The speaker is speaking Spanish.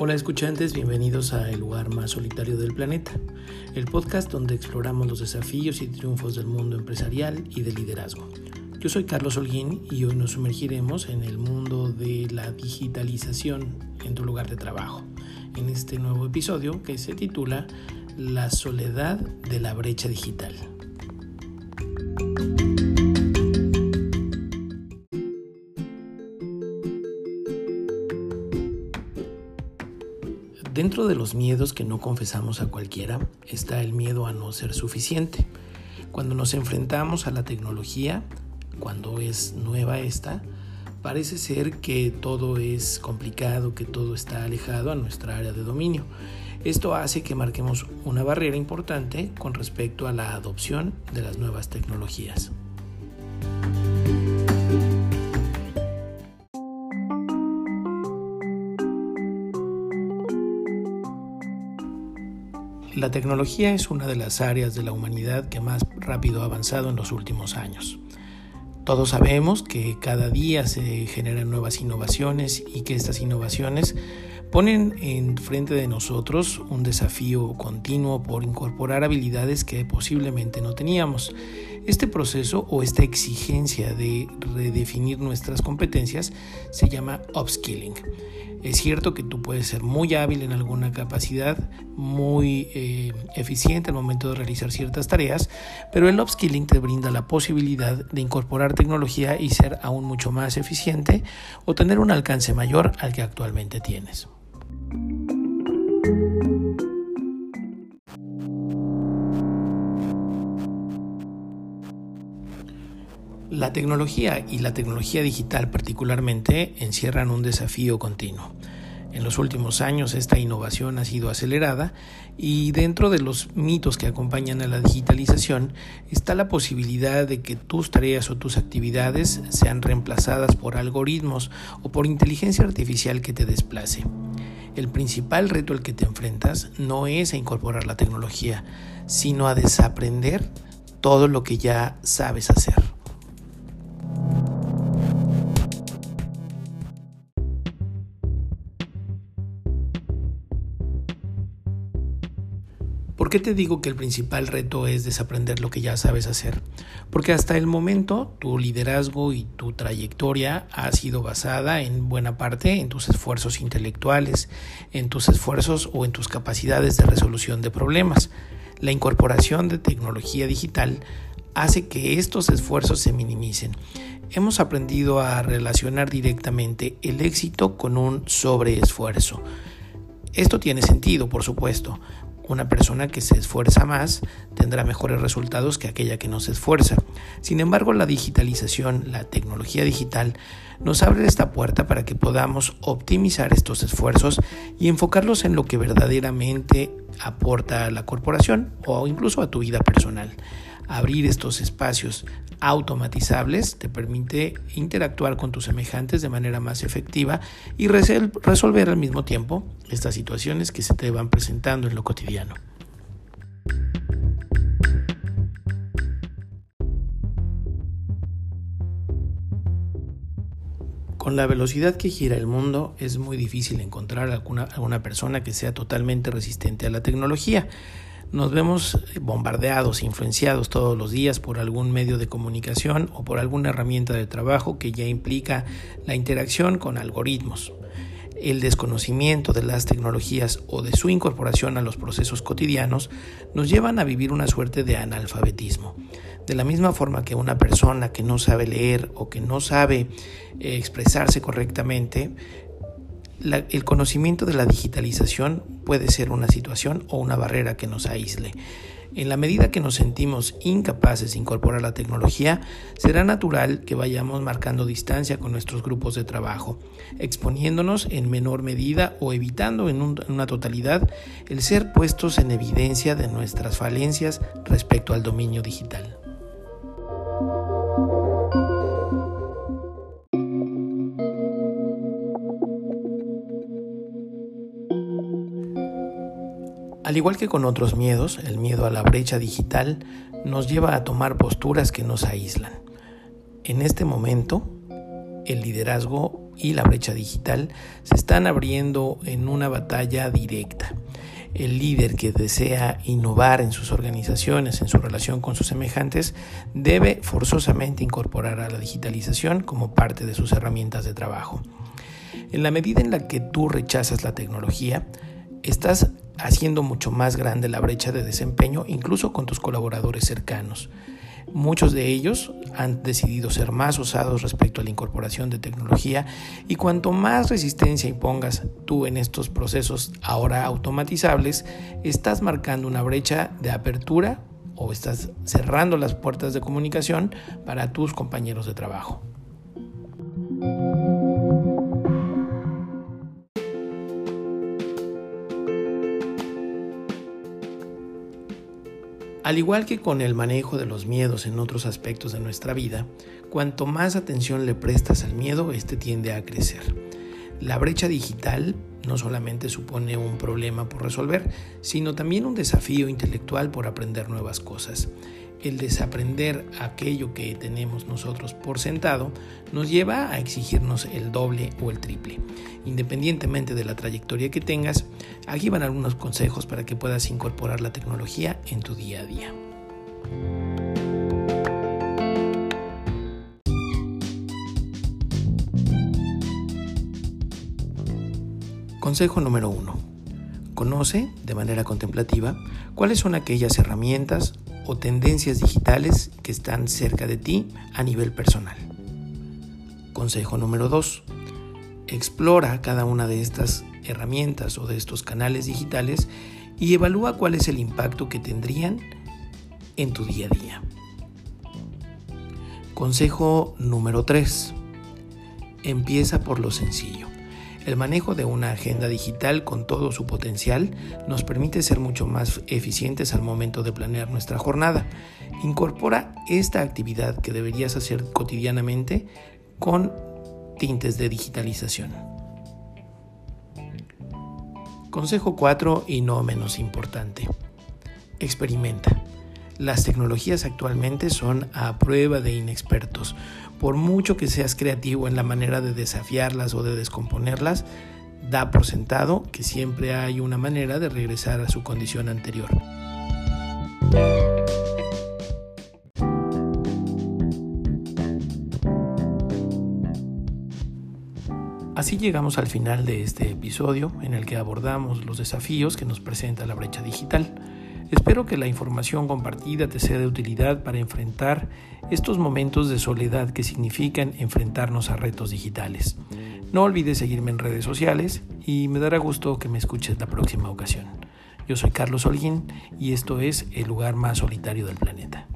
Hola escuchantes, bienvenidos a El lugar más solitario del planeta, el podcast donde exploramos los desafíos y triunfos del mundo empresarial y del liderazgo. Yo soy Carlos Holguín y hoy nos sumergiremos en el mundo de la digitalización en tu lugar de trabajo, en este nuevo episodio que se titula La soledad de la brecha digital. Dentro de los miedos que no confesamos a cualquiera está el miedo a no ser suficiente. Cuando nos enfrentamos a la tecnología, cuando es nueva esta, parece ser que todo es complicado, que todo está alejado a nuestra área de dominio. Esto hace que marquemos una barrera importante con respecto a la adopción de las nuevas tecnologías. La tecnología es una de las áreas de la humanidad que más rápido ha avanzado en los últimos años. Todos sabemos que cada día se generan nuevas innovaciones y que estas innovaciones ponen en frente de nosotros un desafío continuo por incorporar habilidades que posiblemente no teníamos. Este proceso o esta exigencia de redefinir nuestras competencias se llama upskilling. Es cierto que tú puedes ser muy hábil en alguna capacidad, muy eh, eficiente al momento de realizar ciertas tareas, pero el upskilling te brinda la posibilidad de incorporar tecnología y ser aún mucho más eficiente o tener un alcance mayor al que actualmente tienes. La tecnología y la tecnología digital particularmente encierran un desafío continuo. En los últimos años esta innovación ha sido acelerada y dentro de los mitos que acompañan a la digitalización está la posibilidad de que tus tareas o tus actividades sean reemplazadas por algoritmos o por inteligencia artificial que te desplace. El principal reto al que te enfrentas no es a incorporar la tecnología, sino a desaprender todo lo que ya sabes hacer. ¿Por qué te digo que el principal reto es desaprender lo que ya sabes hacer? Porque hasta el momento tu liderazgo y tu trayectoria ha sido basada en buena parte en tus esfuerzos intelectuales, en tus esfuerzos o en tus capacidades de resolución de problemas. La incorporación de tecnología digital hace que estos esfuerzos se minimicen. Hemos aprendido a relacionar directamente el éxito con un sobreesfuerzo. Esto tiene sentido, por supuesto, una persona que se esfuerza más tendrá mejores resultados que aquella que no se esfuerza. Sin embargo, la digitalización, la tecnología digital, nos abre esta puerta para que podamos optimizar estos esfuerzos y enfocarlos en lo que verdaderamente aporta a la corporación o incluso a tu vida personal. Abrir estos espacios automatizables te permite interactuar con tus semejantes de manera más efectiva y resolver al mismo tiempo estas situaciones que se te van presentando en lo cotidiano. Con la velocidad que gira el mundo es muy difícil encontrar alguna, alguna persona que sea totalmente resistente a la tecnología. Nos vemos bombardeados, influenciados todos los días por algún medio de comunicación o por alguna herramienta de trabajo que ya implica la interacción con algoritmos. El desconocimiento de las tecnologías o de su incorporación a los procesos cotidianos nos llevan a vivir una suerte de analfabetismo. De la misma forma que una persona que no sabe leer o que no sabe eh, expresarse correctamente el conocimiento de la digitalización puede ser una situación o una barrera que nos aísle. En la medida que nos sentimos incapaces de incorporar la tecnología, será natural que vayamos marcando distancia con nuestros grupos de trabajo, exponiéndonos en menor medida o evitando en, en una totalidad el ser puestos en evidencia de nuestras falencias respecto al dominio digital. Al igual que con otros miedos, el miedo a la brecha digital nos lleva a tomar posturas que nos aíslan. En este momento, el liderazgo y la brecha digital se están abriendo en una batalla directa. El líder que desea innovar en sus organizaciones, en su relación con sus semejantes, debe forzosamente incorporar a la digitalización como parte de sus herramientas de trabajo. En la medida en la que tú rechazas la tecnología, estás haciendo mucho más grande la brecha de desempeño incluso con tus colaboradores cercanos. Muchos de ellos han decidido ser más osados respecto a la incorporación de tecnología y cuanto más resistencia impongas tú en estos procesos ahora automatizables, estás marcando una brecha de apertura o estás cerrando las puertas de comunicación para tus compañeros de trabajo. Al igual que con el manejo de los miedos en otros aspectos de nuestra vida, cuanto más atención le prestas al miedo, este tiende a crecer. La brecha digital no solamente supone un problema por resolver, sino también un desafío intelectual por aprender nuevas cosas el desaprender aquello que tenemos nosotros por sentado nos lleva a exigirnos el doble o el triple. Independientemente de la trayectoria que tengas, aquí van algunos consejos para que puedas incorporar la tecnología en tu día a día. Consejo número 1. Conoce de manera contemplativa cuáles son aquellas herramientas o tendencias digitales que están cerca de ti a nivel personal. Consejo número 2. Explora cada una de estas herramientas o de estos canales digitales y evalúa cuál es el impacto que tendrían en tu día a día. Consejo número 3. Empieza por lo sencillo. El manejo de una agenda digital con todo su potencial nos permite ser mucho más eficientes al momento de planear nuestra jornada. Incorpora esta actividad que deberías hacer cotidianamente con tintes de digitalización. Consejo 4 y no menos importante. Experimenta. Las tecnologías actualmente son a prueba de inexpertos. Por mucho que seas creativo en la manera de desafiarlas o de descomponerlas, da por sentado que siempre hay una manera de regresar a su condición anterior. Así llegamos al final de este episodio en el que abordamos los desafíos que nos presenta la brecha digital. Espero que la información compartida te sea de utilidad para enfrentar estos momentos de soledad que significan enfrentarnos a retos digitales. No olvides seguirme en redes sociales y me dará gusto que me escuches la próxima ocasión. Yo soy Carlos Holguín y esto es El lugar más solitario del planeta.